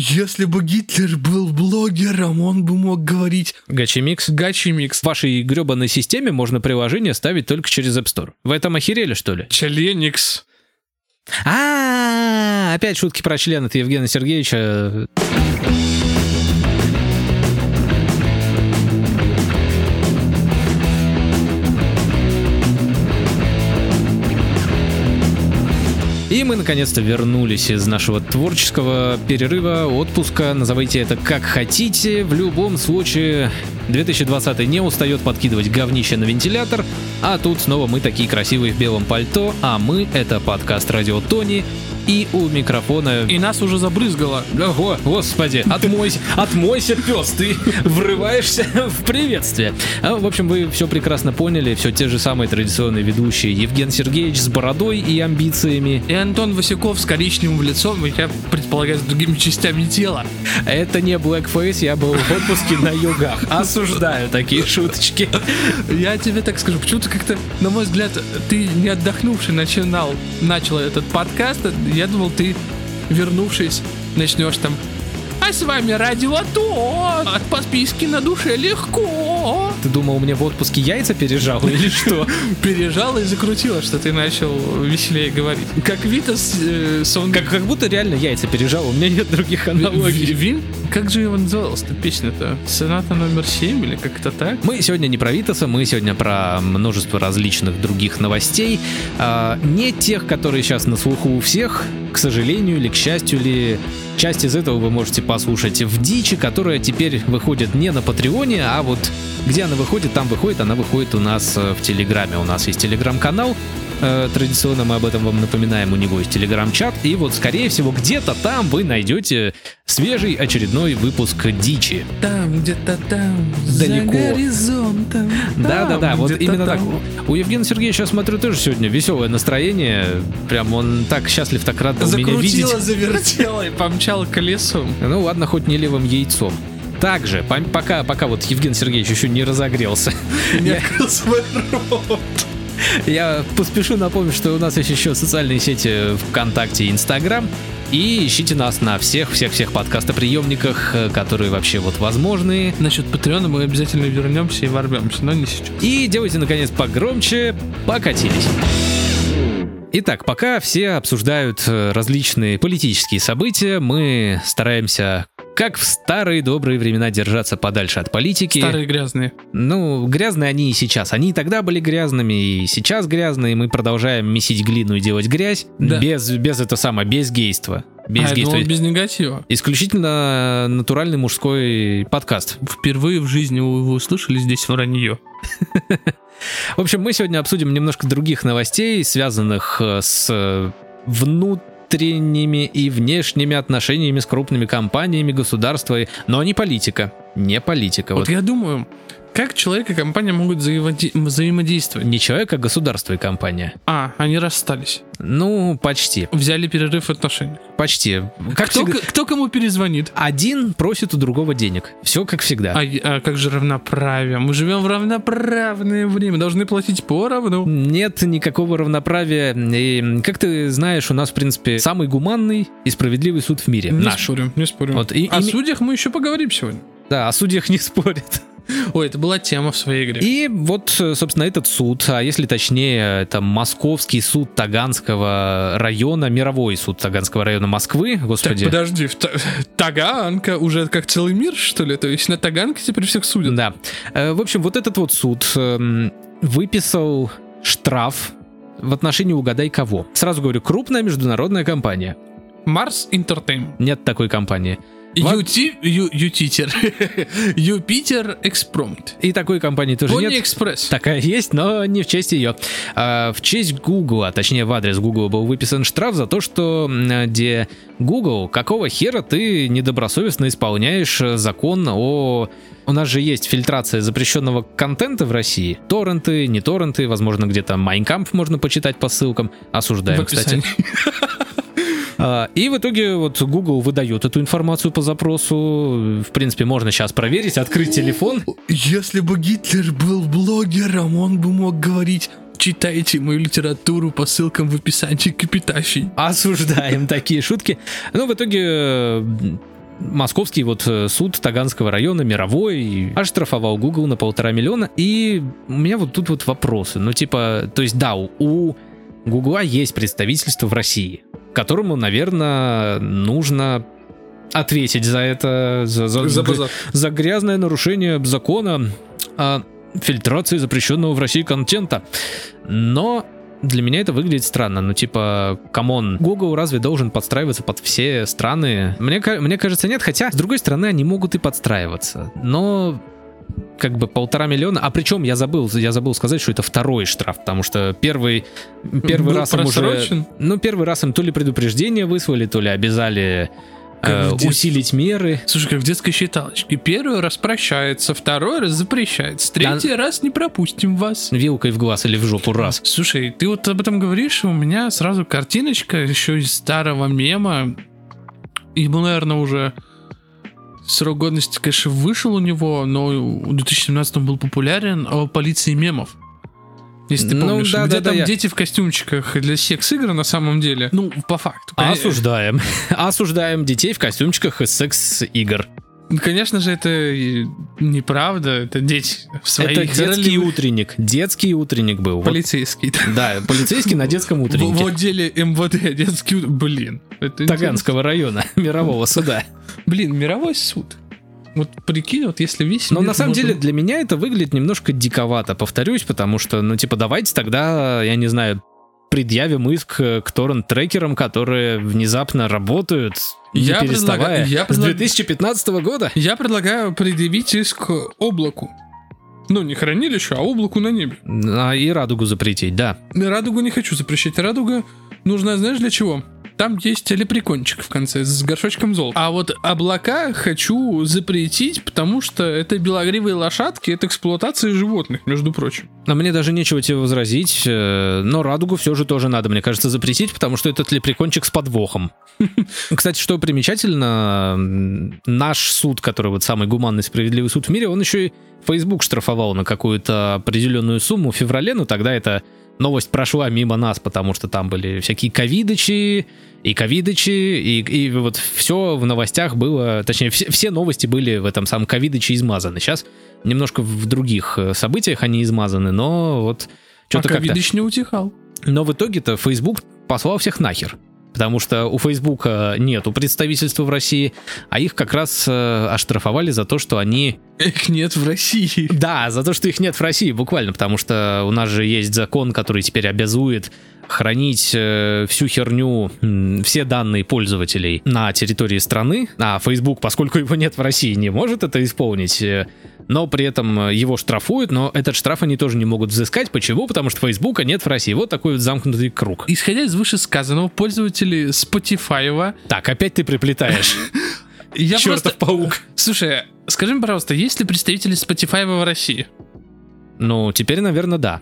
Если бы Гитлер был блогером, он бы мог говорить Гачи Микс. Гачи Микс. В вашей гребаной системе можно приложение ставить только через App Store. Вы этом охерели, что ли? Чаленикс. А, опять шутки про член от Евгения Сергеевича. И мы наконец-то вернулись из нашего творческого перерыва, отпуска, назовите это как хотите. В любом случае, 2020 не устает подкидывать говнище на вентилятор, а тут снова мы такие красивые в белом пальто, а мы — это подкаст «Радио Тони», и у микрофона... И нас уже забрызгало. Ого, господи, отмойся, отмойся, пес, ты врываешься в приветствие. А, в общем, вы все прекрасно поняли, все те же самые традиционные ведущие. Евген Сергеевич с бородой и амбициями. И Антон Васюков с коричневым лицом, я предполагаю, с другими частями тела. Это не Blackface, я был в отпуске на югах. Осуждаю такие шуточки. Я тебе так скажу, почему-то как-то, на мой взгляд, ты не отдохнувший начинал, начал этот подкаст. Я думал, ты, вернувшись, начнешь там а с вами Радио То. От подписки на душе легко. Ты думал, мне в отпуске яйца пережал или что? Пережал и закрутила, что ты начал веселее говорить. Как Витас э, сон... Как, как будто реально яйца пережал, у меня нет других аналогий. Вин? Как же его называлась-то песня-то? Соната номер 7 или как-то так? Мы сегодня не про Витаса, мы сегодня про множество различных других новостей. А, не тех, которые сейчас на слуху у всех, к сожалению или к счастью ли. Часть из этого вы можете послушать в Дичи, которая теперь выходит не на Патреоне, а вот где она выходит, там выходит, она выходит у нас э, в Телеграме. У нас есть Телеграм-канал, Э, традиционно мы об этом вам напоминаем, у него есть телеграм-чат, и вот, скорее всего, где-то там вы найдете свежий очередной выпуск Дичи. Там, где-то там, Далеко. за горизонтом. Да-да-да, вот именно так. там. У Евгения Сергеевича, я смотрю, тоже сегодня веселое настроение. Прям он так счастлив, так рад был меня видеть. Закрутила, завертела и помчала колесом. Ну ладно, хоть не левым яйцом. Также, пока, пока вот Евгений Сергеевич еще не разогрелся, Не открыл свой рот. я поспешу напомнить, что у нас есть еще социальные сети ВКонтакте и Инстаграм. И ищите нас на всех-всех-всех подкастоприемниках, которые вообще вот возможны. Насчет Патреона мы обязательно вернемся и ворвемся, но не сейчас. И делайте, наконец, погромче. Покатились. Итак, пока все обсуждают э, различные политические события, мы стараемся, как в старые добрые времена, держаться подальше от политики. Старые грязные. Ну, грязные они и сейчас. Они и тогда были грязными, и сейчас грязные. Мы продолжаем месить глину и делать грязь. Да. Без, без это самое, без гейства. Без а, я гейства. без негатива. Исключительно натуральный мужской подкаст. Впервые в жизни вы услышали здесь вранье. В общем, мы сегодня обсудим немножко других новостей, связанных э, с э, внутренними и внешними отношениями с крупными компаниями государства, и- но не политика. Не политика. Вот Вот я думаю, как человек и компания могут взаимоди- взаимодействовать? не человек, а государство и компания. А, они расстались. Ну, почти. Взяли перерыв в отношениях. Почти. Как кто, всегда- кто кому перезвонит? Один просит у другого денег. Все как всегда. А, а как же равноправие? Мы живем в равноправное время, должны платить поровну. Нет никакого равноправия. И, как ты знаешь, у нас, в принципе, самый гуманный и справедливый суд в мире. Не Наш. спорим, не спорим. Вот, и- О и- судьях мы еще поговорим сегодня. Да, о судьях не спорят. Ой, это была тема в своей игре. И вот, собственно, этот суд, а если точнее, это Московский суд Таганского района, мировой суд Таганского района Москвы, Так, господи. подожди, в Та- Таганка уже как целый мир, что ли? То есть на Таганке теперь всех судят? Да. Э, В общем, вот этот вот суд эм, выписал штраф в отношении угадай кого. Сразу говорю, крупная международная компания. Марс Entertainment. Нет такой компании. Ютитер. Юпитер Экспромт. И такой компании тоже Пони нет. Экспресс. Такая есть, но не в честь ее. А, в честь Google, а точнее в адрес Google был выписан штраф за то, что где Google, какого хера ты недобросовестно исполняешь э, закон о... У нас же есть фильтрация запрещенного контента в России. Торренты, не торренты, возможно, где-то Майнкамп можно почитать по ссылкам. Осуждаем, кстати. А, И в итоге вот Google выдает эту информацию по запросу. В принципе, можно сейчас проверить, открыть телефон. Если бы Гитлер был блогером, он бы мог говорить Читайте мою литературу по ссылкам в описании к эпитафии. Осуждаем такие шутки. Ну, в итоге, московский вот э, суд Таганского района, мировой, оштрафовал Google на полтора миллиона. И у меня вот тут вот вопросы. Ну, типа, то есть, да, у Гугла есть представительство в России, которому, наверное, нужно ответить за это, за, за, За базар. за грязное нарушение закона о фильтрации запрещенного в России контента. Но для меня это выглядит странно. Ну, типа, come on, Google разве должен подстраиваться под все страны? Мне, мне кажется, нет. Хотя, с другой стороны, они могут и подстраиваться. Но как бы полтора миллиона. А причем я забыл, я забыл сказать, что это второй штраф, потому что первый, первый Был раз им уже... Ну, первый раз им то ли предупреждение выслали, то ли обязали э, детстве. усилить меры. Слушай, как в детской считалочке. Первый раз прощается, второй раз запрещается, третий раз не пропустим вас. Вилкой в глаз или в жопу раз. Слушай, ты вот об этом говоришь, у меня сразу картиночка еще из старого мема. Ему, наверное, уже срок годности, конечно, вышел у него, но в 2017 был популярен о полиции мемов. Если ты Ну, помнишь, да, где да, да, там я- дети в костюмчиках для секс-игр на самом деле. Ну, по факту. Кон- Осуждаем. Осуждаем детей в костюмчиках из секс-игр. Конечно же, это неправда, это дети в своих Это детский ролевых- утренник. Детский утренник был. Вот, полицейский. да, полицейский на детском В, в утреннике. отделе МВД детский... Блин. Это интересно. Таганского района, мирового суда. Блин, мировой суд. Вот прикинь, вот если весь Но на самом может- деле для меня это выглядит немножко диковато, повторюсь, потому что, ну, типа, давайте тогда, я не знаю, предъявим иск э, к торрент-трекерам, которые внезапно работают, не Я переставая, предлагаю- я с предлаг- 2015 года. Я предлагаю предъявить иск облаку. Ну, не хранилищу, а облаку на небе. А, и радугу запретить, да. Радугу не хочу запрещать. Радуга нужна, знаешь, для чего? Там есть лепрекончик в конце с горшочком золота. А вот облака хочу запретить, потому что это белогривые лошадки, это эксплуатация животных, между прочим. Но мне даже нечего тебе возразить, э, но радугу все же тоже надо, мне кажется, запретить, потому что этот лепрекончик с подвохом. Кстати, что примечательно, наш суд, который вот самый гуманный справедливый суд в мире, он еще и Facebook штрафовал на какую-то определенную сумму в феврале, но тогда эта новость прошла мимо нас, потому что там были всякие ковидычи, и ковидычи, и, и вот все в новостях было, точнее, все, все новости были в этом самом ковидыче измазаны. Сейчас немножко в других э, событиях они измазаны, но вот что-то Пока как-то... Не утихал. Но в итоге-то Facebook послал всех нахер. Потому что у Фейсбука нету представительства в России, а их как раз э, оштрафовали за то, что они... Их нет в России. Да, за то, что их нет в России, буквально, потому что у нас же есть закон, который теперь обязует хранить э, всю херню, м, все данные пользователей на территории страны, а Facebook, поскольку его нет в России, не может это исполнить, э, но при этом э, его штрафуют, но этот штраф они тоже не могут взыскать. Почему? Потому что Фейсбука нет в России. Вот такой вот замкнутый круг. Исходя из вышесказанного, пользователи Spotify... Так, опять ты приплетаешь. Я Чертов просто... паук. Слушай, скажи мне, пожалуйста, есть ли представители Spotify в России? Ну, теперь, наверное, да.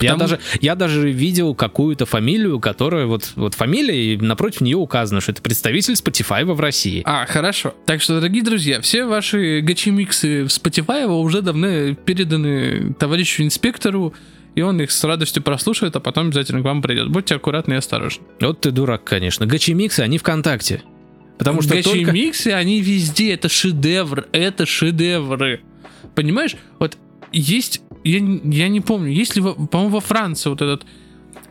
Я даже, я даже видел какую-то фамилию, которая вот, вот фамилия, и напротив нее указано, что это представитель Spotify в России. А, хорошо. Так что, дорогие друзья, все ваши гачи-миксы в Spotify уже давно переданы товарищу инспектору, и он их с радостью прослушает, а потом обязательно к вам придет. Будьте аккуратны и осторожны. Вот ты дурак, конечно. Гачи-миксы, они ВКонтакте. Потому что только... Гачи-миксы, они везде, это шедевр, это шедевры. Понимаешь, вот есть, я, я не помню, есть ли, по-моему, во Франции вот этот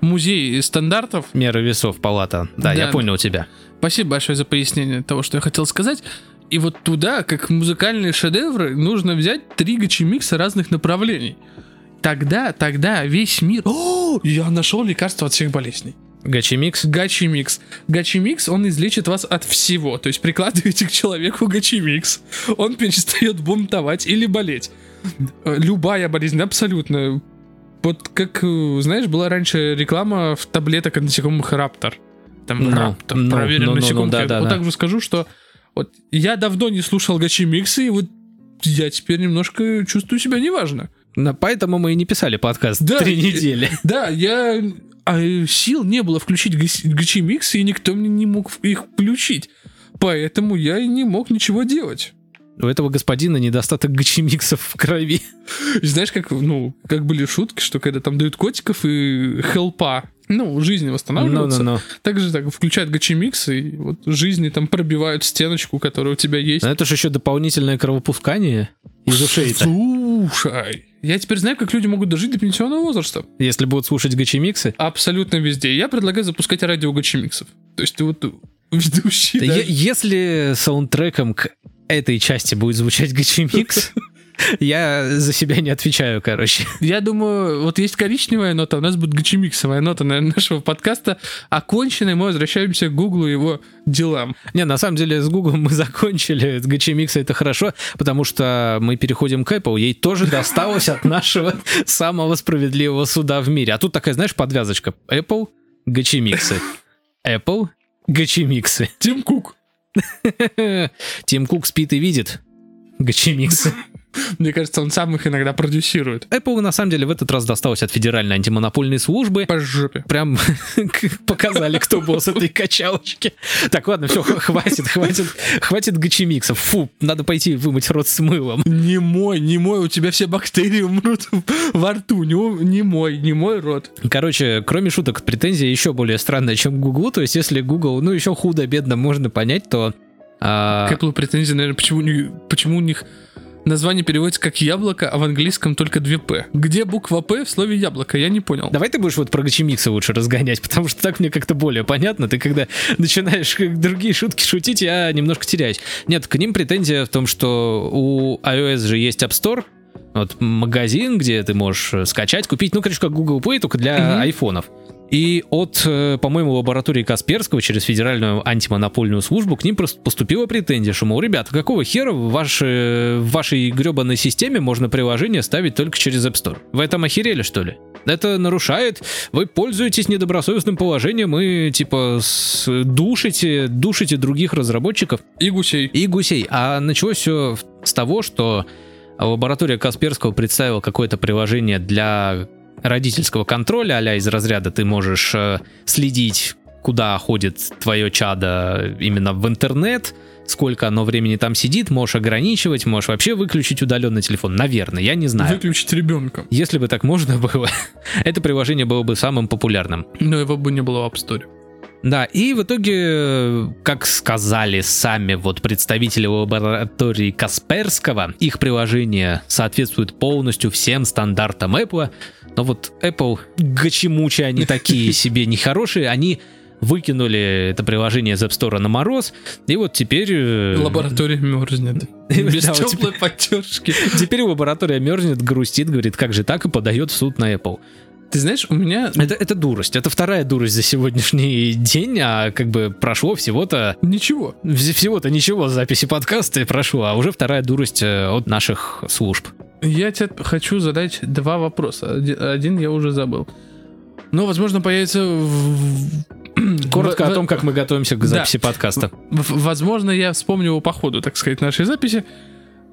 музей стандартов, Меры весов палата. Да, Да. я понял тебя. Спасибо большое за пояснение того, что я хотел сказать. И вот туда, как музыкальные шедевры, нужно взять три гачи-микса разных направлений. Тогда, тогда весь мир... О, я нашел лекарство от всех болезней. Гачи-микс. Гачи-микс. Гачи-микс, он излечит вас от всего. То есть прикладываете к человеку гачи-микс, он перестает бунтовать или болеть. Э, Любая болезнь, абсолютно. Вот как, э, знаешь, была раньше реклама в таблеток от насекомых Раптор. Там Ну, Раптор, ну, проверен ну, ну, ну, насекомых. да, Я да, вот да. так же скажу, что вот я давно не слушал гачи-миксы, и вот я теперь немножко чувствую себя неважно. Да, Поэтому мы и не писали подкаст Да, три недели. Да, я... А э, сил не было включить гас- гачи-миксы, и никто мне не мог их включить. Поэтому я и не мог ничего делать. У этого господина недостаток гачи-миксов в крови. Знаешь, как, ну, как были шутки, что когда там дают котиков и хелпа Ну, жизни восстанавливаются. Ну-ну-ну. Также так включают гачи-микс, и вот жизни там пробивают стеночку, которая у тебя есть. Но это же еще дополнительное кровопускание из ушей-то. Слушай, я теперь знаю, как люди могут дожить до пенсионного возраста. Если будут слушать гачи-миксы. Абсолютно везде. Я предлагаю запускать радио гачи-миксов. То есть ты вот ведущий. Е- даже. Если саундтреком к этой части будет звучать гачи-микс, я за себя не отвечаю, короче. Я думаю, вот есть коричневая нота, у нас будет гачи-миксовая нота наверное, нашего подкаста. Оконченной мы возвращаемся к Гуглу и его делам. Не, на самом деле с Google мы закончили. С гачи-микса это хорошо, потому что мы переходим к Apple. Ей тоже досталось от нашего самого справедливого суда в мире. А тут такая, знаешь, подвязочка. Apple, гачи-миксы. Apple, гачи-миксы. Тим Кук. Тим Кук спит и видит. Гачи-миксы. Мне кажется, он сам их иногда продюсирует. Apple на самом деле в этот раз досталось от Федеральной антимонопольной службы. По жопе. Прям показали, кто босс этой качалочки. Так, ладно, все, хватит, хватит, хватит гачи-миксов. Фу, надо пойти вымыть рот с мылом. Не мой, не мой, у тебя все бактерии умрут во рту. Не, не мой, не мой рот. Короче, кроме шуток, претензия еще более странная, чем Гуглу. То есть, если Google, ну, еще худо-бедно можно понять, то... а, К Apple претензии, наверное, почему, почему у них название переводится как яблоко, а в английском только две П. Где буква П в слове яблоко? Я не понял. Давай ты будешь вот про гачи-миксы лучше разгонять, потому что так мне как-то более понятно. Ты когда начинаешь другие шутки шутить, я немножко теряюсь. Нет, к ним претензия в том, что у iOS же есть App Store, вот магазин, где ты можешь э, скачать, купить, ну, короче, как Google Play, только для Мгм. айфонов. И от, э, по-моему, лаборатории Касперского через Федеральную антимонопольную службу к ним поступила претензия, что, мол, ребята, какого хера в, вашей- в вашей гребаной системе можно приложение ставить только через App Store? Вы этом охерели, что ли? Это нарушает, вы пользуетесь недобросовестным положением и, типа, с- душите, душите других разработчиков И гусей. и гусей. А началось все с того, что лаборатория Касперского представила какое-то приложение для родительского контроля, а из разряда ты можешь э, следить, куда ходит твое чадо именно в интернет, сколько оно времени там сидит, можешь ограничивать, можешь вообще выключить удаленный телефон. Наверное, я не знаю. Выключить ребенка. Если бы так можно было, это приложение было бы самым популярным. Но его бы не было в App Store. Да, и в итоге, как сказали сами вот представители лаборатории Касперского, их приложение соответствует полностью всем стандартам Apple, но вот Apple, гачемучи они такие себе нехорошие, они выкинули это приложение из App Store на мороз, и вот теперь... э, Лаборатория мерзнет. Да, Без вот теплой поддержки. Теперь лаборатория мерзнет, грустит, говорит, как же так, и подает в суд на Apple. Ты знаешь, у меня Это, это дурость, это вторая дурость за сегодняшний день, а как бы прошло всего-то ничего. Всего-то ничего записи подкаста и прошло, а уже вторая дурость э, от наших служб. Я тебе хочу задать два вопроса. Оди- Один я уже забыл. Но, возможно, появится... в- Коротко в- о том, как мы готовимся к Да. записи подкаста. в- Возможно, я вспомню его по ходу, так сказать, нашей записи.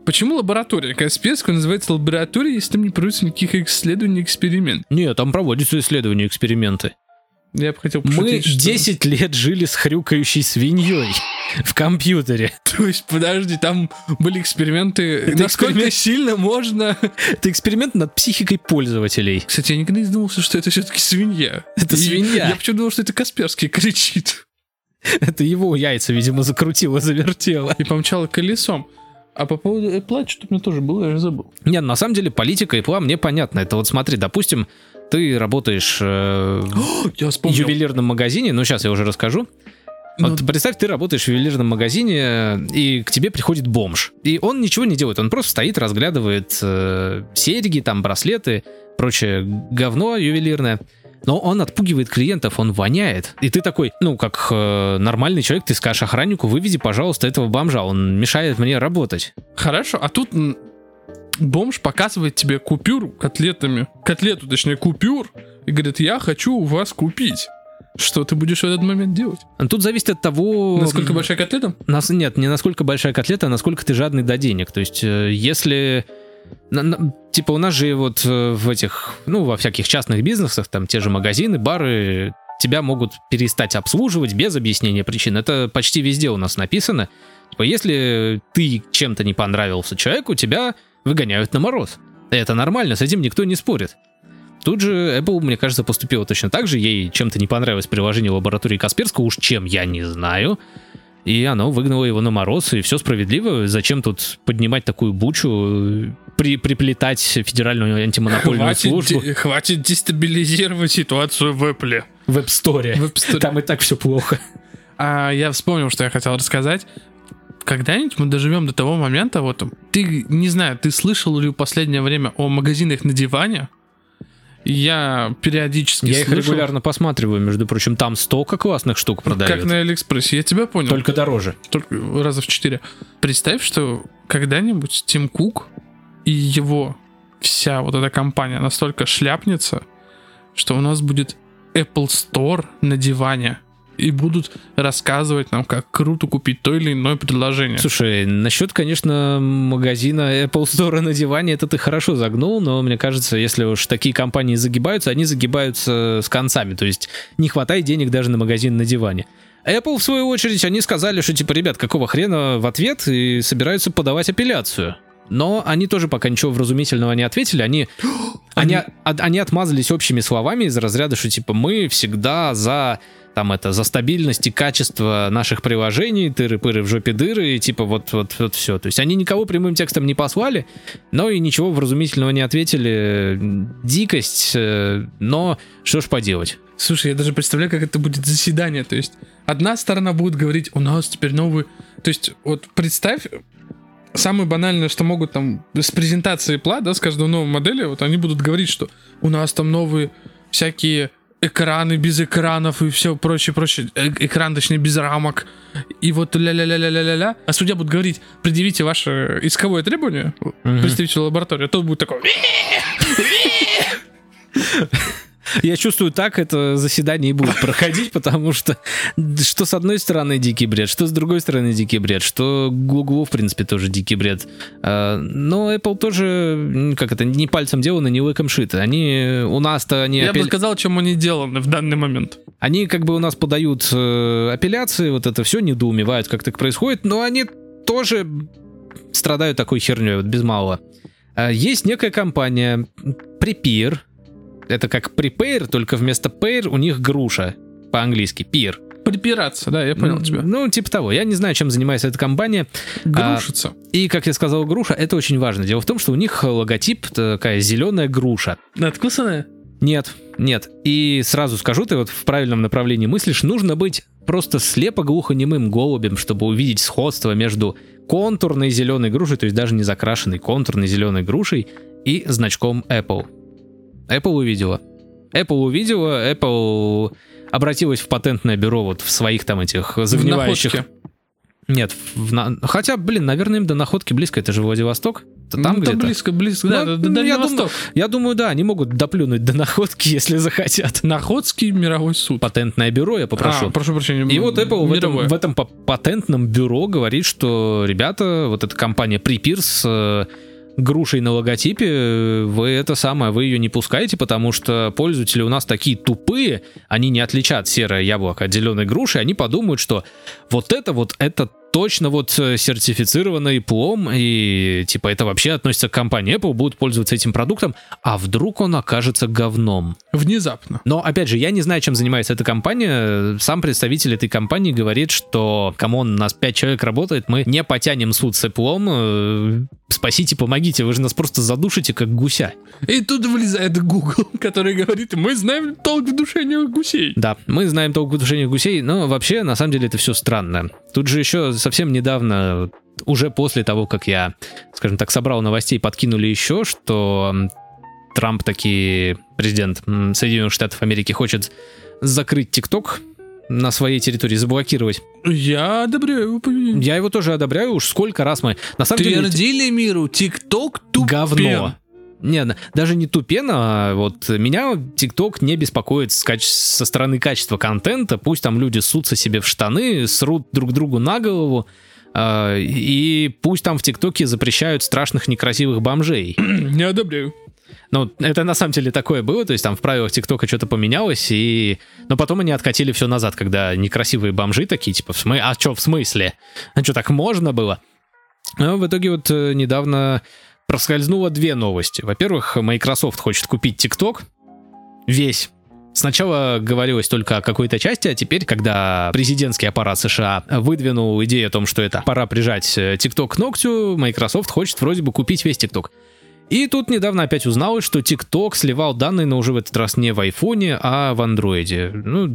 Почему лаборатория Касперского называется лабораторией, если там не проводится никаких исследований, экспериментов? Нет, там проводятся исследования, эксперименты. Я бы хотел Мы что- 10 лет жили с хрюкающей свиньей в компьютере. То есть, подожди, там были эксперименты, Это насколько эксперимент- сильно можно... Это эксперимент над психикой пользователей. Кстати, я никогда не задумывался, что это все-таки свинья. Это И свинья. Я почему думал, что это Касперский кричит. Это его яйца, видимо, закрутило, завертело. И помчало колесом. А по поводу Apple, что-то у меня тоже было, я же забыл. Нет, на самом деле политика план мне понятна. Это вот смотри, допустим, ты работаешь э, в ювелирном магазине, ну сейчас я уже расскажу. Ну, Вот представь, ты работаешь в ювелирном магазине, и к тебе приходит бомж. И он ничего не делает, он просто стоит, разглядывает э, серьги, там, браслеты, прочее говно ювелирное. Но он отпугивает клиентов, он воняет. И ты такой, ну, как э, нормальный человек, ты скажешь охраннику, выведи, пожалуйста, этого бомжа, он мешает мне работать. Хорошо, а тут бомж показывает тебе купюру котлетами, котлету, точнее, купюр, и говорит, я хочу у вас купить. Что ты будешь в этот момент делать? Тут зависит от того... Насколько большая котлета? Нас, нет, не насколько большая котлета, а насколько ты жадный до денег. То есть, э, если... типа у нас же вот э, в этих, ну, во всяких частных бизнесах, там те же магазины, бары, тебя могут перестать обслуживать без объяснения причин. Это почти везде у нас написано. Типа, если ты чем-то не понравился человеку, тебя выгоняют на мороз. Это нормально, с этим никто не спорит. Тут же Apple, мне кажется, поступила точно так же. Ей чем-то не понравилось приложение лаборатории Касперского, уж чем я не знаю. И оно выгнало его на мороз, и все справедливо. Зачем тут поднимать такую бучу, при, приплетать федеральную антимонопольную Хватит, службу де- хватит дестабилизировать ситуацию в Apple. в App Store? В App Store. Там и так все плохо. А я вспомнил, что я хотел рассказать. Когда-нибудь мы доживем до того момента, вот ты, не знаю, ты слышал ли в последнее время о магазинах на диване? Я периодически Я их слышал, регулярно посматриваю, между прочим, там столько классных штук как продают. на Алиэкспрессе. Я тебя понял. Только дороже. Только раза в четыре. Представь, что когда-нибудь Тим Кук и его вся вот эта компания настолько шляпнется, что у нас будет Apple Store на диване и будут рассказывать нам, как круто купить то или иное приложение. Слушай, насчет, конечно, магазина Apple Store на диване, это ты хорошо загнул, но мне кажется, если уж такие компании загибаются, они загибаются с концами, то есть не хватает денег даже на магазин на диване. Apple, в свою очередь, они сказали, что типа, ребят, какого хрена в ответ и собираются подавать апелляцию. Но они тоже пока ничего вразумительного не ответили, они, они, а- они отмазались общими словами из разряда, что типа мы всегда за там это за стабильность и качество наших приложений, тыры-пыры в жопе дыры, и типа вот, вот, вот все. То есть они никого прямым текстом не послали, но и ничего вразумительного не ответили. Дикость, э, но что ж поделать. Слушай, я даже представляю, как это будет заседание. То есть одна сторона будет говорить, у нас теперь новый... То есть вот представь, самое банальное, что могут там с презентации Apple, да, с каждой новой модели, вот они будут говорить, что у нас там новые всякие экраны без экранов и все прочее, прочее. Э- экран, точнее, без рамок. И вот ля-ля-ля-ля-ля-ля. А судья будет говорить, предъявите ваше исковое требование, Мгм. представителю лаборатории, а тот будет такой, Я чувствую, так это заседание и будет проходить, потому что что с одной стороны дикий бред, что с другой стороны дикий бред, что Google, в принципе, тоже дикий бред. А, Но Apple тоже, как это, не пальцем делано, не лыком шито. Они у нас-то они я бы апель- сказал, чем они деланы в данный момент. Они как бы у нас подают э, апелляции, вот это все, недоумевают, как так происходит, но они тоже страдают такой херней, вот без малого. А, Есть некая компания Prepare, это как Prepare, только вместо Pair у них груша по-английски, Peer. Припираться, да, я понял М, тебя. Ну, типа того. Я не знаю, чем занимается эта компания. Грушица. И, как я сказал, груша, это очень важно. Дело в том, что у них логотип такая зеленая груша. Надкусанная? Нет, нет. И сразу скажу, ты вот в правильном направлении мыслишь, нужно быть просто слепо-глухонемым голубем, чтобы увидеть сходство между контурной зеленой грушей, то есть даже не закрашенной контурной зеленой грушей, и значком Apple. Apple увидела. Apple увидела, Apple обратилась в патентное бюро вот в своих там этих загнивающих... находке. Нет, в на- хотя, блин, наверное, им до находки близко, это же Владивосток. Это там ну, где-то. близко, близко, да, до ну, Дальний я Восток. Я думаю, да, они могут доплюнуть до находки, если захотят. Находский мировой суд. Патентное бюро я попрошу. А, прошу прощения. И вот Apple в этом, в этом па- патентном бюро говорит, что, ребята, вот эта компания э, грушей на логотипе, э, вы это самое, вы ее не пускаете, потому что пользователи у нас такие тупые, они не отличат серое яблоко от зеленой груши, они подумают, что вот это вот, это точно вот э, сертифицированный Apple ом, и типа это вообще относится к компании Apple, будут пользоваться этим продуктом, а вдруг он окажется говном. Внезапно. Но, опять же, я не знаю, чем занимается эта компания. Сам представитель этой компании говорит, что, come on, у нас 5 человек работает, мы не потянем суд с Apple. Спасите, помогите, вы же нас просто задушите, как гуся. И тут вылезает Google, который говорит, мы знаем толк в душении гусей. Да, мы знаем толк в удушении гусей, но вообще, на самом деле, это все странно. Тут же еще совсем недавно, уже после того, как я, скажем так, собрал новостей, подкинули еще, что Трамп таки, президент Соединенных Штатов Америки, хочет закрыть ТикТок на своей территории, заблокировать. Я одобряю. Я его тоже одобряю, уж сколько раз мы... На самом деле... Твердили миру, ТикТок тупен. говно. Не, на- даже не тупено, а вот меня ТикТок не беспокоит с каче- со стороны качества контента. Пусть там люди ссутся себе в штаны, срут друг другу на голову. а, И пусть там в ТикТоке запрещают страшных некрасивых бомжей. Не одобряю. Ну, это на самом деле такое было, то есть там в правилах ТикТока что-то поменялось, и... Но потом они откатили все назад, когда некрасивые бомжи такие, типа, в смы... а что в смысле? А что, так можно было? Но в итоге вот э, недавно проскользнуло две новости. Во-первых, Microsoft хочет купить TikTok, весь. Сначала говорилось только о какой-то части, а теперь, когда президентский аппарат США выдвинул идею о том, что это пора прижать э, TikTok к ногтю, Microsoft хочет вроде бы купить весь TikTok. И тут недавно опять узнал, что TikTok сливал данные, но уже в этот раз не в айфоне, а в андроиде. Ну,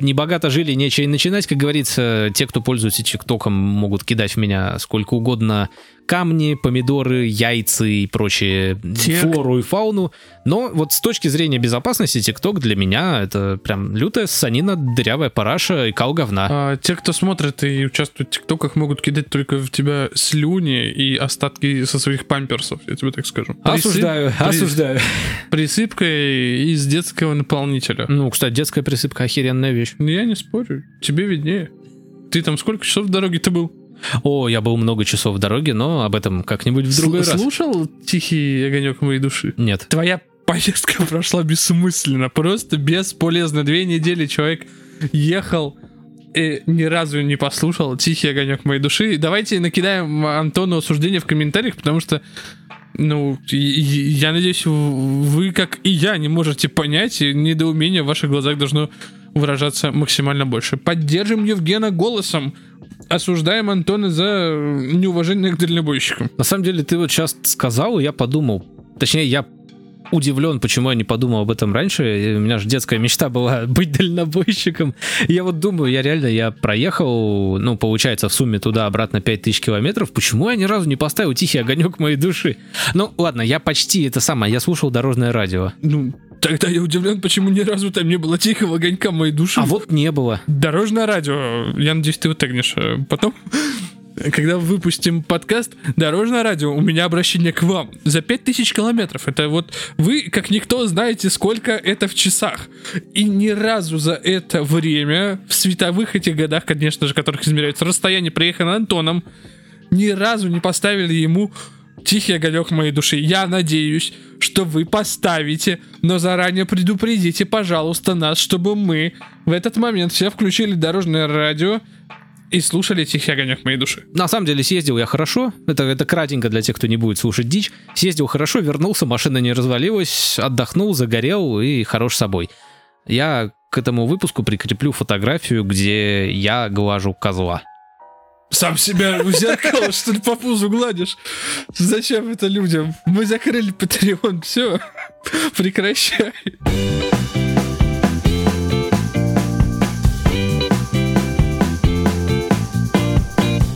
не богато жили, нечего и начинать, как говорится. Те, кто пользуется TikTok, могут кидать в меня сколько угодно камни, помидоры, яйца и прочие Тек. флору и фауну. Но вот с точки зрения безопасности TikTok для меня это прям лютая санина, дырявая параша и кал говна. А, те, кто смотрит и участвует в ТикТоках, могут кидать только в тебя слюни и остатки со своих памперсов, я тебе так скажу. Присып- Осуждаю, при- осуждаю. Присыпкой из детского наполнителя. Ну, кстати, детская присыпка охеренная вещь. Я не спорю, тебе виднее. Ты там сколько часов в дороге ты был? О, я был много часов в дороге, но об этом как-нибудь в другой Сл- раз. Слушал тихий огонек моей души? Нет. Твоя поездка прошла бессмысленно, просто бесполезно. Две недели человек ехал и ни разу не послушал тихий огонек моей души. Давайте накидаем Антону осуждение в комментариях, потому что ну, я надеюсь, вы, как и я, не можете понять, и недоумение в ваших глазах должно выражаться максимально больше. Поддержим Евгена голосом. Осуждаем Антона за неуважение к дальнобойщикам. На самом деле, ты вот сейчас сказал, и я подумал. Точнее, я удивлен, почему я не подумал об этом раньше. У меня же детская мечта была быть дальнобойщиком. И Я вот думаю, я реально, я проехал, ну, получается, в сумме туда-обратно 5000 километров. Почему я ни разу не поставил тихий огонек моей души? Ну, ладно, я почти это самое, я слушал дорожное радио. Ну, тогда я удивлен, почему ни разу там не было тихого огонька моей души. А вот не было. Дорожное радио. Я надеюсь, ты вытегнешь э, потом. Когда выпустим подкаст «Дорожное радио», у меня обращение к вам. За 5000 километров. Это вот вы, как никто, знаете, сколько это в часах. И ни разу за это время, в световых этих годах, конечно же, которых измеряется расстояние, проехано Антоном, ни разу не поставили ему тихий огонек моей души. Я надеюсь, что вы поставите, но заранее предупредите, пожалуйста, нас, чтобы мы в этот момент все включили дорожное радио и слушали тихий огонек моей души. На самом деле съездил я хорошо. Это, это кратенько для тех, кто не будет слушать дичь. Съездил хорошо, вернулся, машина не развалилась, отдохнул, загорел и хорош собой. Я к этому выпуску прикреплю фотографию, где я глажу козла. Сам себя в зеркало, что ли, по пузу гладишь? Зачем это людям? Мы закрыли Patreon, все, прекращай.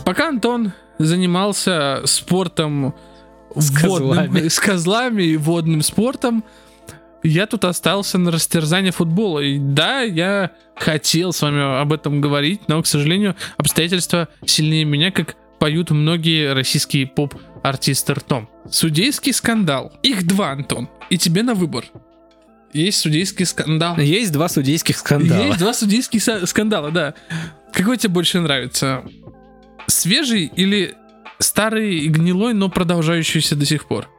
Пока Антон занимался спортом С водным- козлами. с козлами и водным спортом, я тут остался на растерзание футбола. И да, я хотел с вами об этом говорить, но, к сожалению, обстоятельства сильнее меня, как поют многие российские поп-артисты ртом. Судейский скандал. Их два, Антон. И тебе на выбор. Есть судейский скандал. Есть два судейских скандала. Есть два судейских скандала, да. Какой тебе больше нравится? Свежий или старый и гнилой, но продолжающийся до сих пор?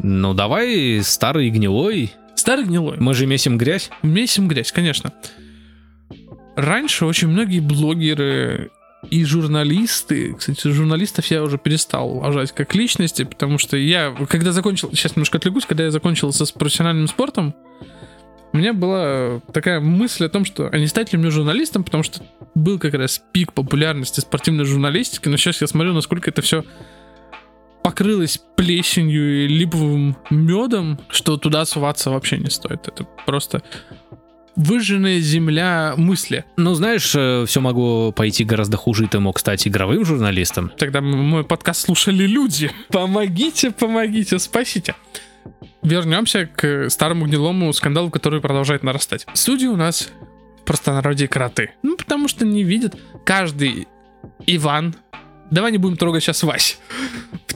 Ну давай старый и гнилой. Старый гнилой. Мы же месим грязь. Месим грязь, конечно. Раньше очень многие блогеры и журналисты, кстати, журналистов я уже перестал уважать как личности, потому что я, когда закончил, сейчас немножко отвлекусь, когда я закончил с профессиональным спортом, у меня была такая мысль о том, что а не стать ли мне журналистом, потому что был как раз пик популярности спортивной журналистики, но сейчас я смотрю, насколько это все покрылось плесенью и липовым медом, что туда суваться вообще не стоит. Это просто выжженная земля мысли. Ну, знаешь, все могло пойти гораздо хуже, и ты мог стать игровым журналистом. Тогда мой подкаст слушали люди. Помогите, помогите, спасите. Вернемся к старому гнилому скандалу, который продолжает нарастать. Судьи у нас в простонародье кроты. Ну, потому что не видят каждый Иван. Давай не будем трогать сейчас Вась.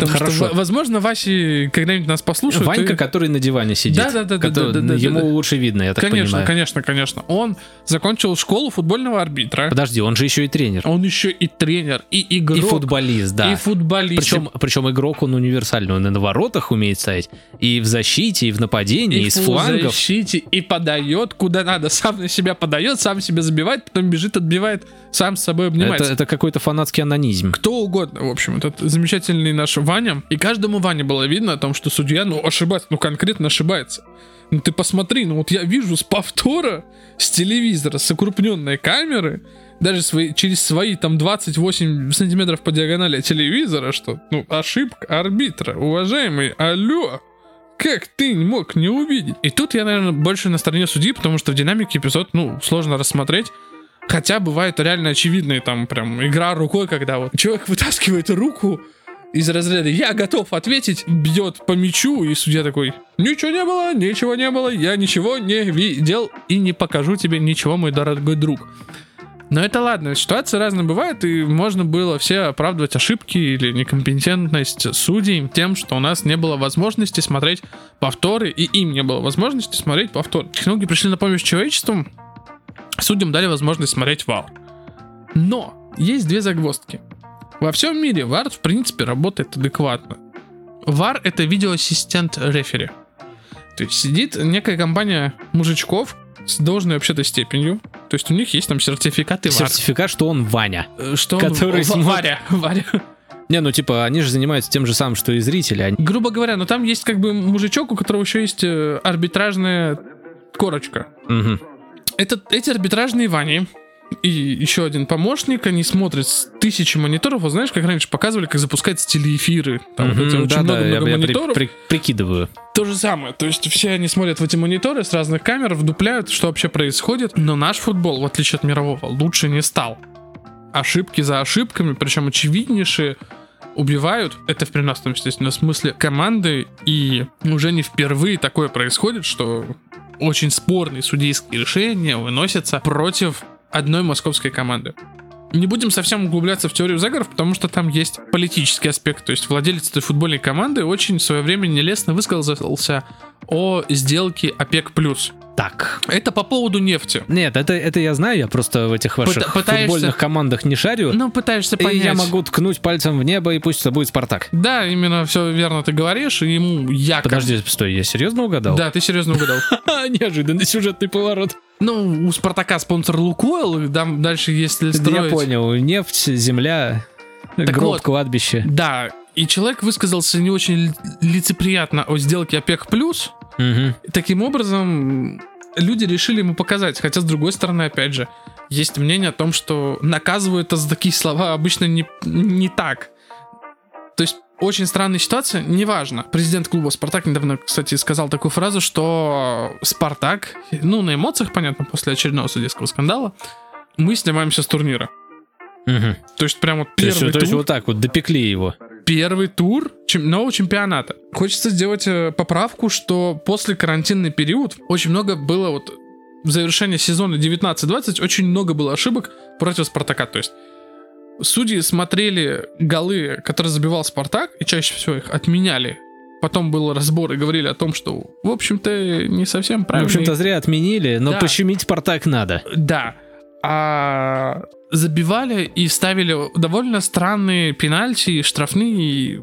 Потому Хорошо. что, в- возможно, Васи когда-нибудь нас послушают. Ванька, и- который на диване сидит. Да-да-да-да-да-да-да. который- Ему лучше видно, я так Конечно, понимаю. конечно, конечно. Он закончил школу футбольного арбитра. Подожди, он же еще и тренер. Он еще и тренер, и игрок, И футболист, да. и футболист. Причем, причем игрок он универсальный, он и на воротах умеет ставить, и в защите, и в нападении, и, и с в флангов. защите, и подает куда надо. Сам на себя подает, сам себя забивает, потом бежит, отбивает, сам с собой Это, обнимается. это какой-то фанатский анонизм. Кто угодно, в общем, этот замечательный наш Ваня, и каждому Ване было видно о том, что судья, ну, ошибается, ну, конкретно ошибается. Ну, ты посмотри, ну, вот я вижу с повтора, с телевизора, с укрупненной камеры, даже свои, через свои там 28 сантиметров по диагонали телевизора, что, ну, ошибка арбитра, уважаемый, алло, как ты мог не увидеть? И тут я, наверное, больше на стороне судьи, потому что в динамике эпизод, ну, сложно рассмотреть. Хотя бывают реально очевидные там прям игра рукой, когда вот человек вытаскивает руку из разряда «я готов ответить», бьет по мячу, и судья такой «ничего не было, ничего не было, я ничего не видел и не покажу тебе ничего, мой дорогой друг». Но это ладно, ситуации разные бывают, и можно было все оправдывать ошибки или некомпетентность судей тем, что у нас не было возможности смотреть повторы, и им не было возможности смотреть повторы. Технологии пришли на помощь человечеству, судьям дали возможность смотреть вар. Но есть две загвоздки. Во всем мире VAR, в принципе, работает адекватно. VAR — это видеоассистент рефери. То есть сидит некая компания мужичков с должной вообще-то степенью. То есть у них есть там сертификаты VAR. Сертификат, что он Ваня. Э, Что он- который смотрит. Варя, Варя. Не, ну типа, они же занимаются тем же самым, что и зрители. Они... Грубо говоря, но там есть как бы мужичок, у которого еще есть э, арбитражная корочка. Мгм. Это, эти арбитражные Вани и еще один помощник, они смотрят с тысячи мониторов. Вот знаешь, как раньше показывали, как запускаются телеэфиры. Там вот эти Мгм, очень да-да, много, я- много я при- мониторов. при- прикидываю. То же самое. То есть все они смотрят в эти мониторы с разных камер, вдупляют, что вообще происходит. Но наш футбол, в отличие от мирового, лучше не стал. Ошибки за ошибками, причем очевиднейшие, убивают, это в переносном, естественно, смысле, команды, и уже не впервые такое происходит, что очень спорные судейские решения выносятся против одной московской команды. Не будем совсем углубляться в теорию заговоров, потому что там есть политический аспект. То есть владелец этой футбольной команды очень в свое время нелестно высказался о сделке ОПЕК+. Так. Это по поводу нефти. Нет, это, это я знаю, я просто в этих ваших Пыта- пытаешься- футбольных командах не шарю. Ну, пытаешься и понять. я могу ткнуть пальцем в небо, и пусть это будет Спартак. Да, именно все верно ты говоришь, и ему якобы... Подожди, стой, я серьезно угадал? Да, ты серьезно угадал. Неожиданный сюжетный поворот. Ну, у Спартака спонсор Лукойл, там дальше если Я строить... понял, нефть, земля, Так гроб, вот. кладбище. Да, и человек высказался не очень ли- лицеприятно о сделке ОПЕК+, Мгм. Таким образом, люди решили ему показать. Хотя, с другой стороны, опять же, есть мнение о том, что наказывают за такие слова обычно не, не так. То есть, очень странная ситуация, неважно. Президент клуба «Спартак» недавно, кстати, сказал такую фразу, что «Спартак», ну, на эмоциях, понятно, после очередного судейского скандала, мы снимаемся с турнира. Мгм. То есть, прям вот То есть, первый то есть тур вот так вот допекли его. первый тур чем- нового чемпионата. Хочется сделать э, поправку, что после карантинный период очень много было вот в завершении сезона 19-20 очень много было ошибок против Спартака. То есть судьи смотрели голы, которые забивал Спартак, и чаще всего их отменяли. Потом был разбор и говорили о том, что, в общем-то, не совсем Ну, В правильно. общем-то, зря отменили, но Да. пощемить Спартак надо. Да. А забивали и ставили довольно странные пенальти, штрафные и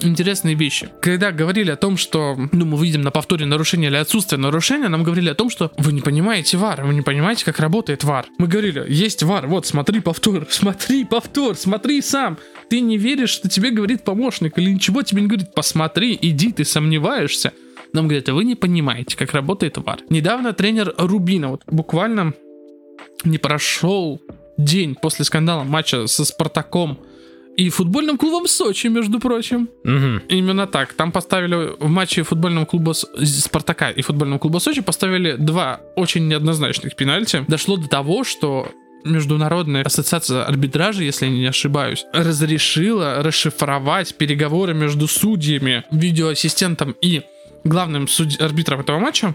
интересные вещи. Когда говорили о том, что ну, мы видим на повторе нарушение или отсутствие нарушения, нам говорили о том, что вы не понимаете ВАР, вы не понимаете, как работает ВАР. Мы говорили, есть ВАР, вот, смотри повтор, смотри повтор, смотри сам. Ты не веришь, что тебе говорит помощник или ничего тебе не говорит, посмотри, иди, ты сомневаешься. Нам говорят, вы не понимаете, как работает ВАР. Недавно тренер Рубина, вот буквально не прошел день после скандала матча со Спартаком и футбольным клубом Сочи, между прочим. Мгм. Именно так. Там поставили в матче футбольного клуба Спартака и футбольного клуба Сочи поставили два очень неоднозначных пенальти. Дошло до того, что Международная ассоциация арбитража, если я не ошибаюсь, разрешила расшифровать переговоры между судьями, видеоассистентом и главным судь- арбитром этого матча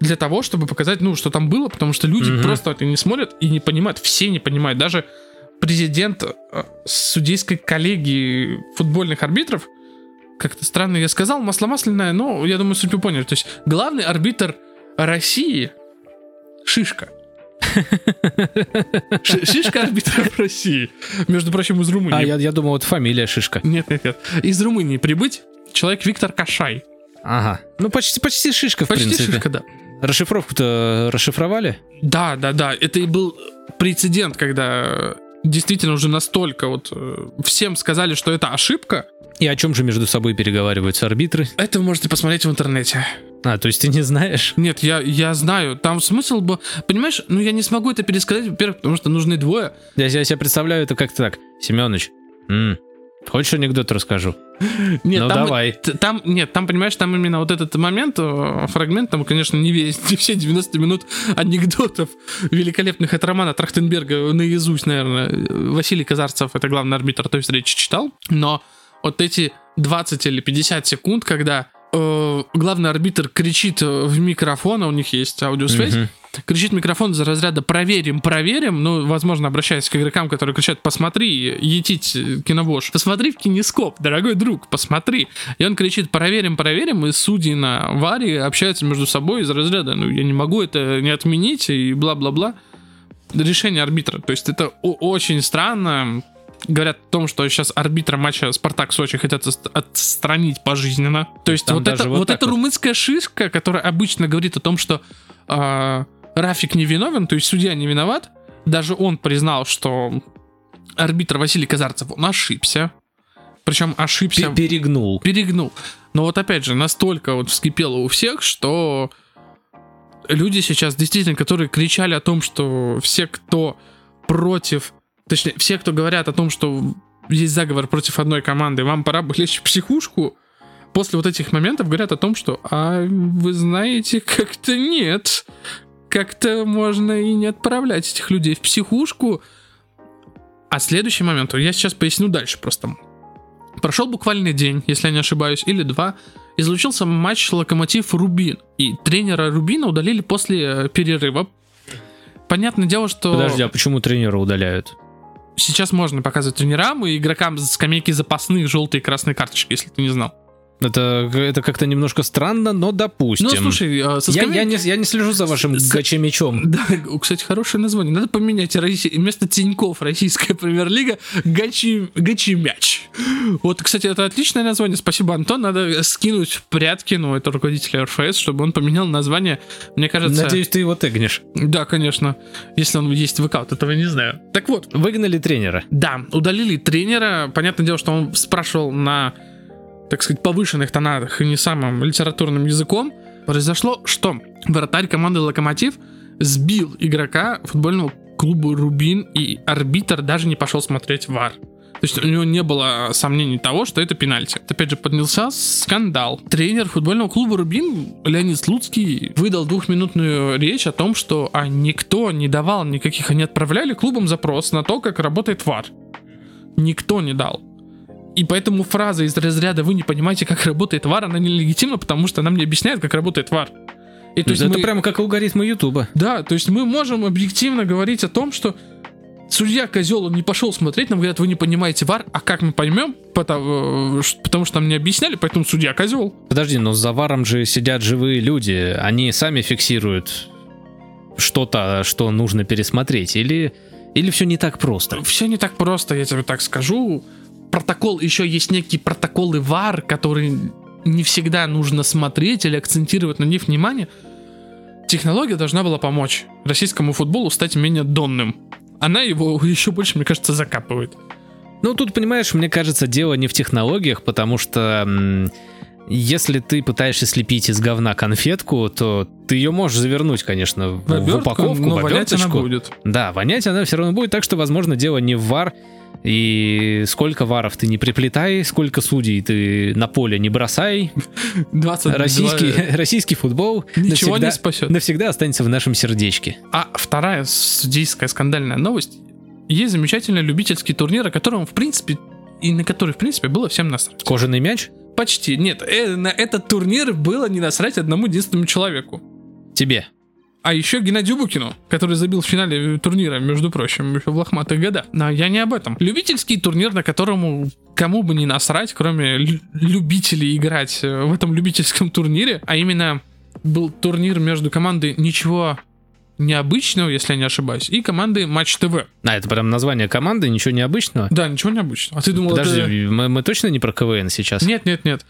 для того, чтобы показать, ну, что там было, потому что люди Мгм. просто это не смотрят и не понимают, все не понимают, даже президент э, судейской коллегии футбольных арбитров, как-то странно я сказал, масло масляное, но я думаю, суть вы поняли. То есть главный арбитр России Шишка. Ши- Шишка арбитров России. Между прочим, из А, Румынии. я, я думал, вот фамилия Шишка. Нет, нет, нет. Из Румынии прибыть человек Виктор Кашай. Ага. Ну, почти, почти Шишка, в Почти принципе. Шишка, да. Расшифровку-то расшифровали? Да, да, да. Это и был прецедент, когда действительно уже настолько вот э, всем сказали, что это ошибка, И о чем же между собой переговариваются арбитры? Это вы можете посмотреть в интернете. А, то есть ты не знаешь? Нет, я, я знаю. Там смысл бы... Понимаешь, ну я не смогу это пересказать, во-первых, потому что нужны двое. Я, я себе представляю это как-то так. Семенович, м, хочешь анекдот расскажу? Нет, ну там, давай. Там, нет, там, понимаешь, там именно вот этот момент, э, фрагмент, там, конечно, не, весь, не все 90 минут анекдотов великолепных от Романа Трахтенберга наизусть, наверное. Василий Казарцев, это главный арбитр той встречи, читал. Но вот эти 20 или 50 секунд, когда э, главный арбитр кричит э, в микрофон, а у них есть аудиосвязь, Мгм. кричит микрофон за разряда «проверим, проверим», ну, возможно, обращаясь к игрокам, которые кричат «посмотри, етить э, киновош, посмотри в кинескоп, дорогой друг, посмотри». И он кричит «проверим, проверим», и судьи на варе общаются между собой из разряда «ну, я не могу это не отменить» и бла-бла-бла. Решение арбитра. То есть это очень странно. Говорят о том, что сейчас арбитра матча Спартак Сочи хотят отстранить пожизненно. То есть Там вот, это, вот вот эта вот. румынская шишка, которая обычно говорит о том, что а, Рафик не виновен, то есть судья не виноват. Даже он признал, что арбитр Василий Казарцев, он ошибся. Причем ошибся, Пе- Перегнул. перегнул. Но вот опять же, настолько вот вскипело у всех, что люди сейчас действительно, которые кричали о том, что все, кто против, точнее, все, кто говорят о том, что есть заговор против одной команды, вам пора бы лечь в психушку, после вот этих моментов говорят о том, что, а вы знаете, как-то нет. Как-то можно и не отправлять этих людей в психушку. А следующий момент, я сейчас поясню дальше просто. Прошел буквально день, если я не ошибаюсь, или два. Излучился матч Локомотив Рубин. И тренера Рубина удалили после э, перерыва. Понятное дело, что Подожди, а почему тренера удаляют? Сейчас можно показывать тренерам и игрокам скамейки запасных желтые и красные карточки, если ты не знал. Это, это как-то немножко странно, но допустим. Ну, слушай, э, со я, скамейки... я, не, я не слежу за вашим С- гачемечом. Да, кстати, хорошее название. Надо поменять Росси- вместо Тиньков российская премьер-лига Гачи... Гачи мяч. Вот, кстати, это отличное название. Спасибо, Антон. Надо скинуть в Пряткину, это руководитель РФС, чтобы он поменял название. Мне кажется... Надеюсь, ты его тегнешь. Да, конечно. Если он есть в ВК, вот этого я не знаю. Так вот, Выгнали тренера. да, удалили тренера. Понятное дело, что он спрашивал на, так сказать, повышенных тонах и не самым литературным языком. Произошло, что вратарь команды «Локомотив» сбил игрока футбольного клуба «Рубин», и арбитр даже не пошел смотреть ВАР. То есть у него не было сомнений того, что это пенальти. Опять же, поднялся скандал. Тренер футбольного клуба «Рубин» Леонид Слуцкий выдал двухминутную речь о том, что а, никто не давал никаких, они отправляли клубам запрос на то, как работает ВАР. Никто не дал. И поэтому фраза из разряда «Вы не понимаете, как работает ВАР», она нелегитимна, потому что она мне объясняет, как работает ВАР. И то есть это мы- прямо как алгоритмы Ютуба. да, то есть мы можем объективно говорить о том, что судья козел, он не пошел смотреть, нам говорят, вы не понимаете ВАР, а как мы поймем? Потому, э, потому что нам не объясняли, поэтому судья козел. Подожди, но за варом же сидят живые люди. Они сами фиксируют что-то, что нужно пересмотреть. Или, или все не так просто? Все не так просто, я тебе так скажу. Протокол, еще есть некие протоколы ВАР, которые не всегда нужно смотреть или акцентировать на них внимание. Технология должна была помочь российскому футболу стать менее донным. Она его еще больше, мне кажется, закапывает. Ну, тут, понимаешь, мне кажется, дело не в технологиях, потому что м, если ты пытаешься слепить из говна конфетку, то ты ее можешь завернуть, конечно, в, в обертку, упаковку, но в вонять она оберточку. будет. Да, вонять она все равно будет, так что, возможно, дело не в вар. И сколько варов ты не приплетай, сколько судей ты на поле не бросай, 20 российский, российский футбол Ничего навсегда, не спасет. навсегда останется в нашем сердечке. А вторая судейская скандальная новость. Есть замечательный любительский турнир, о котором, в принципе, и на который, в принципе, было всем насрать. Кожаный мяч? Почти. Нет, э, на этот турнир было не насрать одному единственному человеку. Тебе. А еще Геннадию Букину, который забил в финале турнира, между прочим, еще в лохматых годах. Но я не об этом. Любительский турнир, на котором кому бы не насрать, кроме лю- любителей играть э, в этом любительском турнире, а именно был турнир между командой ничего необычного, если я не ошибаюсь, и командой Матч ТВ. А, это прям название команды, ничего необычного. Да, ничего необычного. А ты думал, Подожди, это... мы, мы точно не про КВН сейчас? Нет, нет, нет.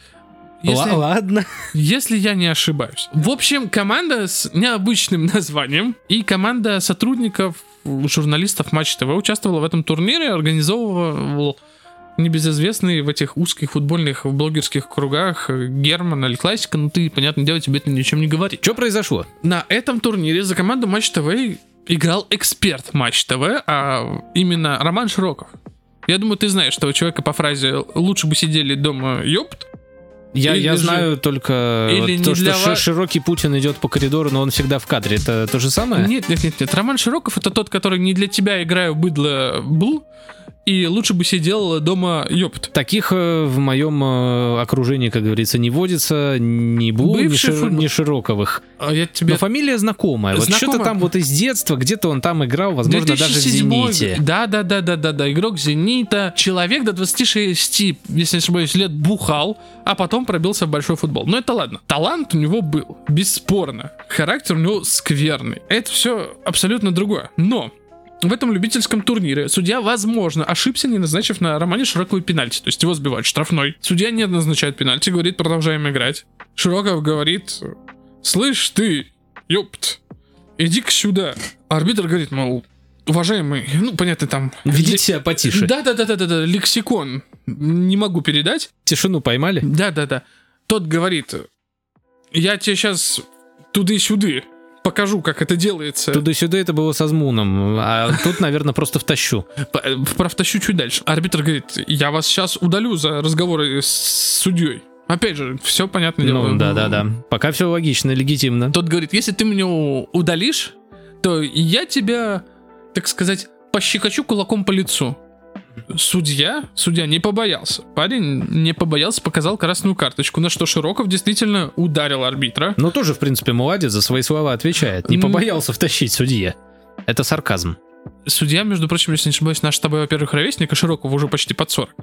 Если, Ла- ладно. если я не ошибаюсь. В общем, команда с необычным названием и команда сотрудников, журналистов Матч ТВ участвовала в этом турнире, организовывал небезызвестный в этих узких футбольных блогерских кругах Герман Аль Классика, ну ты, понятное дело, тебе это ничем не говорит. Что произошло? На этом турнире за команду Матч ТВ играл эксперт Матч ТВ, а именно Роман Широков. Я думаю, ты знаешь этого человека по фразе «лучше бы сидели дома, ёпт». Я, Или я же- знаю только Или вот то, что вас- широкий Путин идет по коридору, но он всегда в кадре. Это то же самое? Нет, нет, нет, нет. Роман Широков это тот, который не для тебя играю быдло был, и лучше бы сидел дома, ёпт. Таких э, в моем э, окружении, как говорится, не водится Блу, ни, Бывший Шир- футбол- ни Широковых. А я тебе... Но фамилия знакомая. Вот что-то Знакомая. там вот из детства, где-то он там играл, возможно, даже в 2007 «Зените». Да, да, да, да, да, да. Игрок Зенита. Человек до 26, если не ошибаюсь, лет бухал, а потом пробился в большой футбол. Но это ладно. Талант у него был, бесспорно. Характер у него скверный. Это все абсолютно другое. Но в этом любительском турнире судья, возможно, ошибся, не назначив на Романе Широковой пенальти. То есть его сбивают штрафной. Судья не назначает пенальти, говорит, продолжаем играть. Широков говорит, слышь ты, ёпт, иди-ка сюда. Арбитр говорит, мол, уважаемый, ну, понятно, там... Ведите себя потише. Да-да-да-да-да, лексикон не могу передать. Тишину поймали? Да-да-да. Тот говорит, я тебе сейчас туды-сюды покажу, как это делается. Туда-сюда это было со Змуном, а тут, наверное, просто втащу. Э, Правтащу чуть дальше. Арбитр говорит, я вас сейчас удалю за разговоры с судьей. Опять же, все понятно дело. Ну, да-да-да. Пока все логично, легитимно. Тот говорит, если ты меня удалишь, то я тебя, так сказать, пощекочу кулаком по лицу. Судья, судья не побоялся. Парень не побоялся, показал красную карточку, на что Широков действительно ударил арбитра. Но тоже, в принципе, молодец, за свои слова отвечает. Не М. побоялся втащить судье. Это сарказм. Судья, между прочим, если не ошибаюсь, наш с тобой, во-первых, ровесник, а Широков уже почти под 40.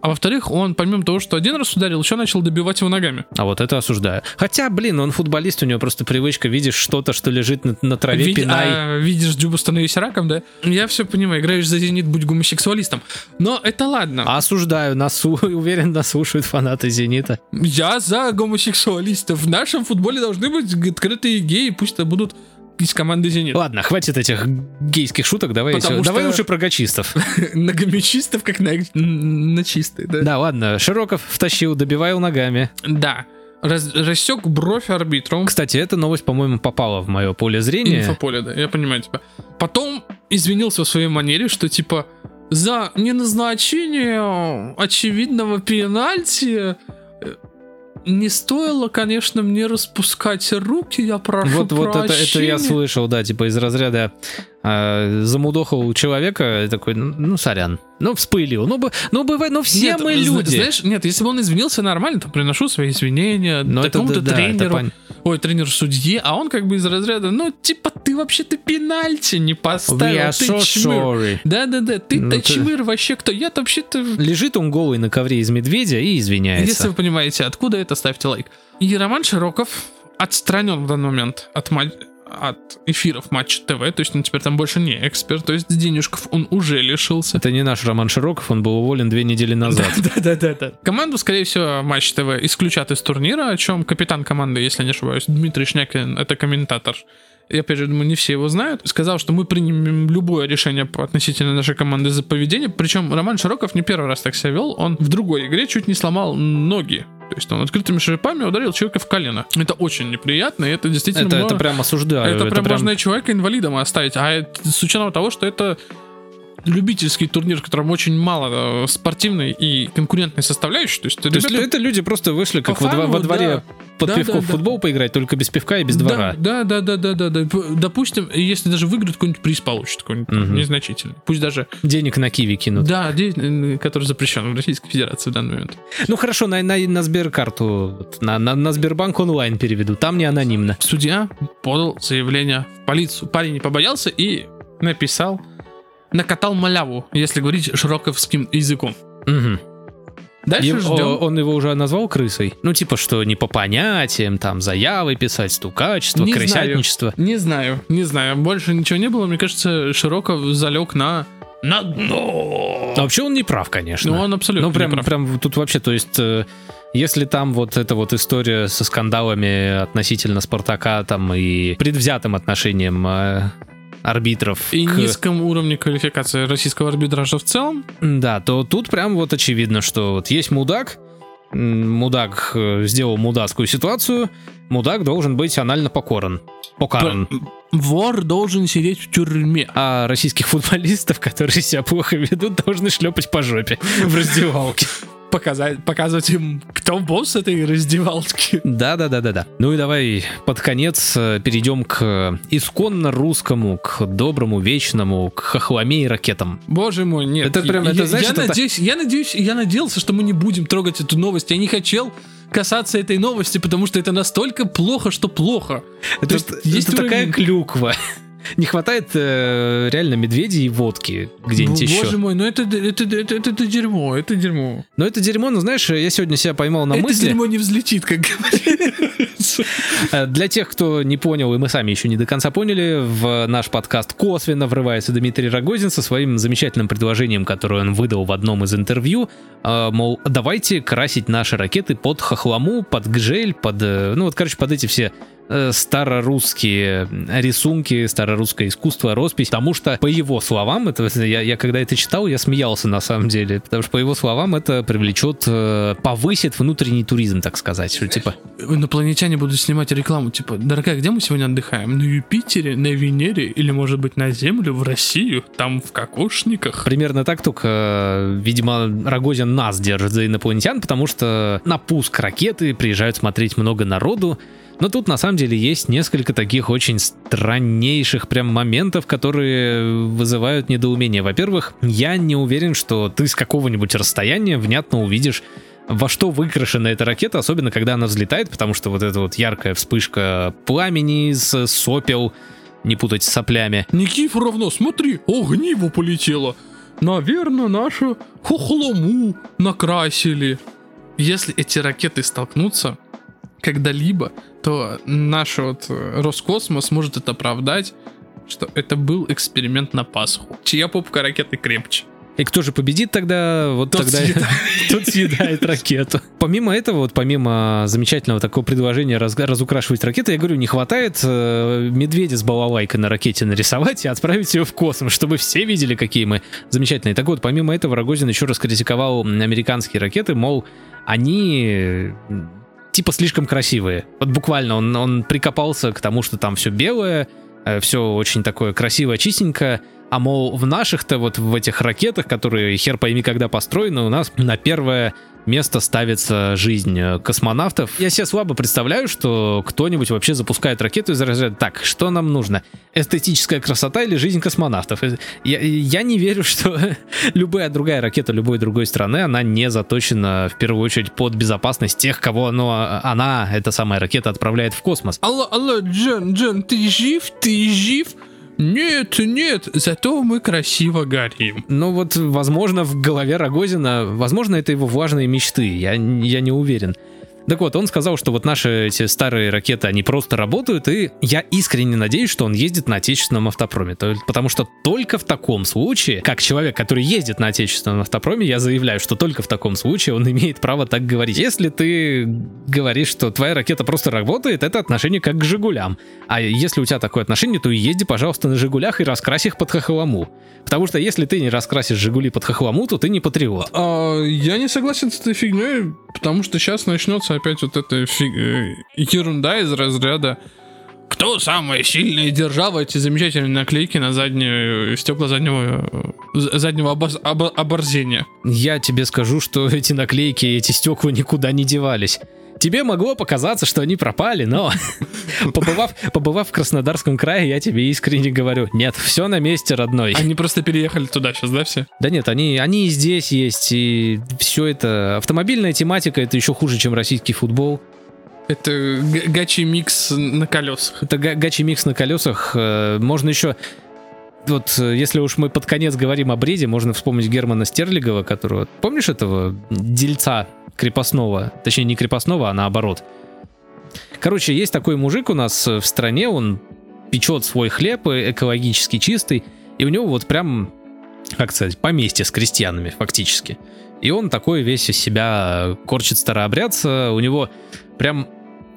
А во-вторых, он, помимо того, что один раз ударил, еще начал добивать его ногами. А вот это осуждаю. Хотя, блин, он футболист, у него просто привычка, видишь что-то, что лежит на, на траве, Види- пинай. а, видишь Дзюбу, становись раком, да? Я все понимаю, играешь за Зенит, будь гомосексуалистом. Но это ладно. А Осуждаю, нас, уверен, нас слушают фанаты «Зенита». Я за гомосексуалистов. В нашем футболе должны быть открытые геи, пусть это будут из команды Зенит. Ладно, хватит этих гейских шуток, давай, Потому всё- давай что- лучше про гачистов. На гомичистов, как на, на чистые, да? Да, ладно, Широков втащил, добивал ногами. Да. Раз- рассек бровь арбитру. Кстати, эта новость, по-моему, попала в мое поле зрения. Инфополе, да, я понимаю тебя. Потом извинился в своей манере, что типа за неназначение очевидного пенальти э, не стоило, конечно, мне распускать руки, я прошу Вот, вот это, это я прощения». слышал, да, типа из разряда э, замудохал человека, такой, ну, ну, сорян, ну, вспылил, ну, бы- ну, бывает, ну, все Нет, мы люди. Знаешь, нет, если бы он извинился нормально, то приношу свои извинения Но это такому-то да, тренеру, пон- ой, тренеру судьи, а он как бы из разряда, ну, типа, ты вообще-то пенальти не поставил, ты so чмыр. Да-да-да, ты Ну, то ты- чмыр вообще кто? Я-то вообще-то... Лежит он голый на ковре из медведя и извиняется. Если вы понимаете, откуда это, ставьте лайк. И Роман Широков отстранен в данный момент от, от эфиров Матч ТВ, то есть он теперь там больше не эксперт, то есть денежков он уже лишился. Это не наш Роман Широков, он был уволен две недели назад. Да-да-да. Команду, скорее всего, Матч ТВ исключат из турнира, о чем капитан команды, если не ошибаюсь, Дмитрий Шнякин, это комментатор. Я опять же думаю, не все его знают. Сказал, что мы примем любое решение относительно нашей команды за поведение. Причем Роман Широков не первый раз так себя вел. Он в другой игре чуть не сломал ноги. То есть он открытыми шипами ударил человека в колено. Это очень неприятно, и это действительно... Это, можно- это прям осуждаю. это, прям можно и человека инвалидом оставить. А это, с учетом того, что это любительский турнир, в котором очень мало э, спортивной и конкурентной составляющей. То есть, То есть это люди просто вышли как По во, во фану, дворе да. под Да, пивко да, в да. футбол поиграть, только без пивка и без двора. Да, да, да, да, да, да, да. П- Допустим, если даже выиграют, какой-нибудь приз получит, какой-нибудь Мгм. незначительный. Пусть даже, Денег на киви кинут. да, де- э, который запрещен в Российской Федерации в данный момент. Ну хорошо, на, на, на Сберкарту, на, на, на Сбербанк онлайн переведу, там не анонимно. Судья подал заявление в полицию. Парень не побоялся и написал, накатал маляву, если говорить широковским языком. Мгм. Дальше Ев- ждем. он его уже назвал крысой? Ну, типа, что не по понятиям, там, заявы писать, стукачество, Не крысятничество. Не знаю, не знаю. Больше ничего не было. Мне кажется, Широков залег на... На дно. А вообще он не прав, конечно. Ну, он абсолютно Ну, прям, не прав. прям тут вообще, то есть, э, если там вот эта вот история со скандалами относительно Спартака там и предвзятым отношением э, арбитров И к- низком уровне квалификации российского арбитража в целом. Да, то тут прям вот очевидно, что вот есть мудак, мудак э, сделал мудацкую ситуацию, мудак должен быть анально покоран. Покаран. Вор должен сидеть в тюрьме. А российских футболистов, которые себя плохо ведут, должны шлепать по жопе в раздевалке. Показать, показывать им, кто босс этой раздевалки. Да, да, да, да, да. Ну и давай под конец э, перейдем к исконно русскому, к доброму, вечному, к хохломе и ракетам. Боже мой, нет. Это прям, я, это, знаешь, я это- надеюсь, я надеюсь, я надеялся, что мы не будем трогать эту новость. Я не хотел касаться этой новости, потому что это настолько плохо, что плохо. Это, То есть есть это такая уровень- клюква. Не хватает э, реально медведей и водки где-нибудь Б- еще. Боже мой, ну это, это, это, это, это дерьмо, это дерьмо. Но это дерьмо, ну знаешь, я сегодня себя поймал на это мысли. дерьмо не взлетит, как говорится. Э, Для тех, кто не понял, и мы сами еще не до конца поняли, в наш подкаст косвенно врывается Дмитрий Рогозин со своим замечательным предложением, которое он выдал в одном из интервью. Э, Мол, давайте красить наши ракеты под хохлому, под гжель, под... э, Ну вот, короче, под эти все старорусские рисунки, старорусское искусство, роспись, потому что, по его словам, это, я, я когда это читал, я смеялся на самом деле, потому что, по его словам, это привлечет, э, повысит внутренний туризм, так сказать, что типа... Инопланетяне будут снимать рекламу, типа, дорогая, где мы сегодня отдыхаем? На Юпитере, на Венере или, может быть, на Землю, в Россию, там в кокошниках? Примерно так, только, э, видимо, Рогозин нас держит за инопланетян, потому что на пуск ракеты приезжают смотреть много народу. Но тут на самом деле есть несколько таких очень страннейших прям моментов, которые вызывают недоумение. Во-первых, я не уверен, что ты с какого-нибудь расстояния внятно увидишь во что выкрашена эта ракета, особенно когда она взлетает, потому что вот эта вот яркая вспышка пламени из сопел, не путать с соплями, Никифоровна, смотри, огниво полетело. Наверное, нашу хохлому накрасили. Если эти ракеты столкнутся когда-либо, то наш вот э, Роскосмос может это оправдать, что это был эксперимент на Пасху. Чья попка ракеты крепче? И кто же победит тогда? Вот Тот тогда съедает. тот съедает ракету. Помимо этого, вот помимо замечательного такого предложения раз- разукрашивать ракеты, я говорю, не хватает э, медведя с балалайкой на ракете нарисовать и отправить ее в космос, чтобы все видели, какие мы замечательные. Так вот, помимо этого, Рогозин еще раскритиковал м, американские ракеты, мол, они типа слишком красивые. Вот буквально он, он прикопался к тому, что там все белое, все очень такое красивое, чистенькое. А мол, в наших-то вот в этих ракетах, которые хер пойми когда построены, у нас на первое место ставится жизнь э, космонавтов. Я себе слабо представляю, что кто-нибудь вообще запускает ракету из разряда «Так, что нам нужно? Эстетическая красота или жизнь космонавтов?» Э, Я, я не верю, что любая другая ракета любой другой страны, она не заточена в первую очередь под безопасность тех, кого оно, она, эта самая ракета, отправляет в космос. Алло, алло, Джен, Джен, ты жив? Ты жив? Нет, нет, зато мы красиво горим. Ну вот, возможно, в голове Рогозина, возможно, это его влажные мечты, я, я не уверен. Так вот, он сказал, что вот наши эти старые ракеты, они просто работают, и я искренне надеюсь, что он ездит на отечественном автопроме. То- Потому что только в таком случае, как человек, который ездит на отечественном автопроме, я заявляю, что только в таком случае он имеет право так говорить. Если ты говоришь, что твоя ракета просто работает, это отношение как к «Жигулям». А если у тебя такое отношение, то езди, пожалуйста, на «Жигулях» и раскрась их под хохлому. Потому что если ты не раскрасишь «Жигули» под хохлому, то ты не патриот. А, я не согласен с этой фигней, потому что сейчас начнется опять вот эта фиг- э, ерунда из разряда кто самая сильная держава эти замечательные наклейки на задние стекла заднего э, заднего обоз- обо- оборзения. Я тебе скажу, что эти наклейки, эти стекла никуда не девались. Тебе могло показаться, что они пропали, но побывав, побывав в Краснодарском крае, я тебе искренне говорю, нет, все на месте, родной. Они просто переехали туда сейчас, да, все? Да нет, они, они и здесь есть, и все это... Автомобильная тематика, это еще хуже, чем российский футбол. Это гачи микс на колесах. Это га- гачи-микс на колесах. э, Можно еще... Вот если уж мы под конец говорим о бреде, можно вспомнить Германа Стерлигова, которого... Помнишь этого дельца крепостного? Точнее, не крепостного, а наоборот. Короче, есть такой мужик у нас в стране, он печет свой хлеб э, экологически чистый, и у него вот прям, как сказать, поместье с крестьянами фактически. И он такой весь из себя корчит старообрядца, у него прям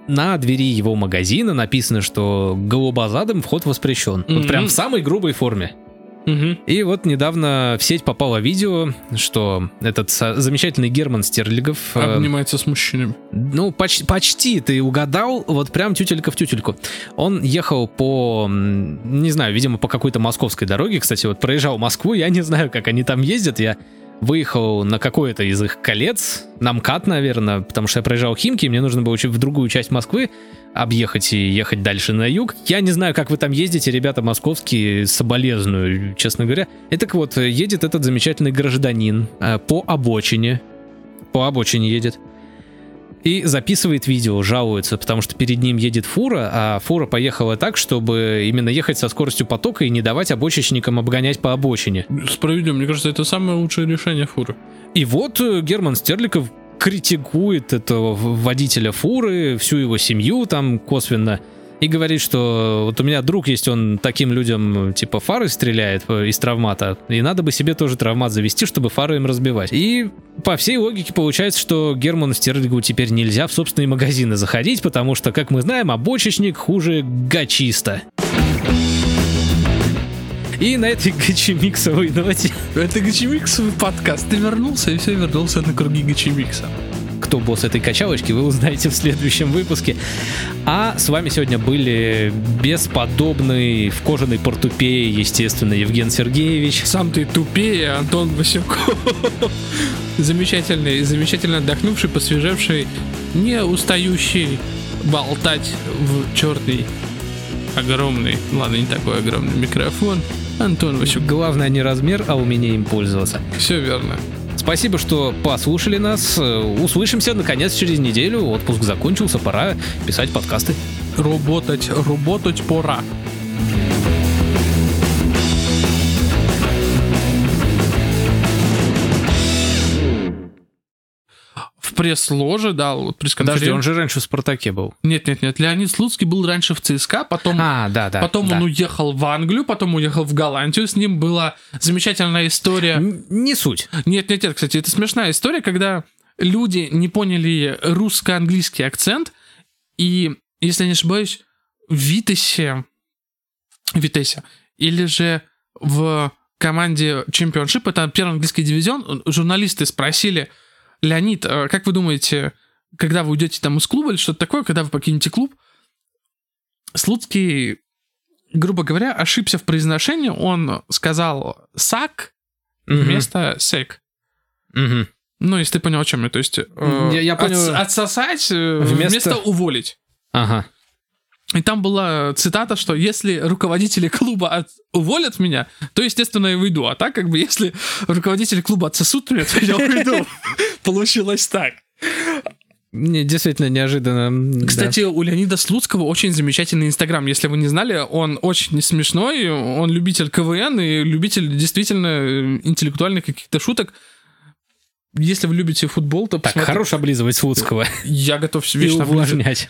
на двери его магазина написано, что голубозадым вход воспрещен. Вот Мгм. прям в самой грубой форме. Мгм. И вот недавно в сеть попало видео, что этот замечательный Герман Стерлигов... э, Обнимается с мужчинами. ну, поч- почти ты угадал, вот прям тютелька в тютельку. Он ехал по, не знаю, видимо, по какой-то московской дороге. Кстати, вот проезжал Москву, я не знаю, как они там ездят. Я выехал на какое-то из их колец, на МКАД, наверное, потому что я проезжал Химки, и мне нужно было в другую часть Москвы объехать и ехать дальше на юг. Я не знаю, как вы там ездите, ребята московские, соболезную, честно говоря. И так вот, едет этот замечательный гражданин э, по обочине, по обочине едет, и записывает видео, жалуется, потому что перед ним едет фура, а фура поехала так, чтобы именно ехать со скоростью потока и не давать обочечникам обгонять по обочине. Справедливо, мне кажется, это самое лучшее решение фуры. И вот э, Герман Стерликов критикует этого водителя фуры, всю его семью там косвенно, и говорит, что вот у меня друг есть, он таким людям типа фары стреляет из травмата, и надо бы себе тоже травмат завести, чтобы фары им разбивать. И по всей логике получается, что Герману Стерлигову теперь нельзя в собственные магазины заходить, потому что, как мы знаем, обочечник хуже гачиста. И на этой гачемиксовой ноте Это Гачемиксовый подкаст. Ты вернулся и все вернулся на круги Гачемикса. Кто босс этой качалочки, вы узнаете в следующем выпуске. А с вами сегодня были бесподобный в кожаной портупее, естественно, Евген Сергеевич. Сам ты тупее, Антон Васюков. Замечательный, замечательно отдохнувший, посвежевший, не устающий болтать в черный огромный, ладно, не такой огромный микрофон. Антон Васюков. Главное не размер, а умение им пользоваться. Все верно. Спасибо, что послушали нас. Услышимся, наконец, через неделю. Отпуск закончился, пора писать подкасты. Работать, работать пора. В пресс-ложе, да, вот Подожди, он же раньше в «Спартаке» был. Нет, нет, нет. Леонид Слуцкий был раньше в ЦСКА, потом, А, да, да. потом да. он уехал в Англию, потом уехал в Голландию. С ним была замечательная история. Н- Не суть. Нет, нет, нет, кстати, это смешная история, когда люди не поняли русско-английский акцент, и, если я не ошибаюсь, в Витесе, Витесе, или же в команде Чемпионшип, это первый английский дивизион, журналисты спросили, Леонид, а как вы думаете, когда вы уйдете там из клуба или что-то такое, когда вы покинете клуб, Слуцкий, грубо говоря, ошибся в произношении, он сказал «сак», вместо сек. Мгм. Ну, если ты понял, о чем я. То есть э, Я- я понял. отс- отсосать э, Вместо- вместо... уволить. Ага. И там была цитата, что если руководители клуба от- уволят меня, то, естественно, я выйду. А так, как бы, если руководители клуба отсосут меня, то я уйду. Получилось так. Не, действительно неожиданно. м, да. Кстати, у Леонида Слуцкого очень замечательный инстаграм. Если вы не знали, он очень смешной, он любитель КВН и любитель действительно э, интеллектуальных каких-то шуток. Если вы любите футбол, то Так, посмотрите. хорош облизывать Слуцкого Я готов и вечно облизывать. увлажнять.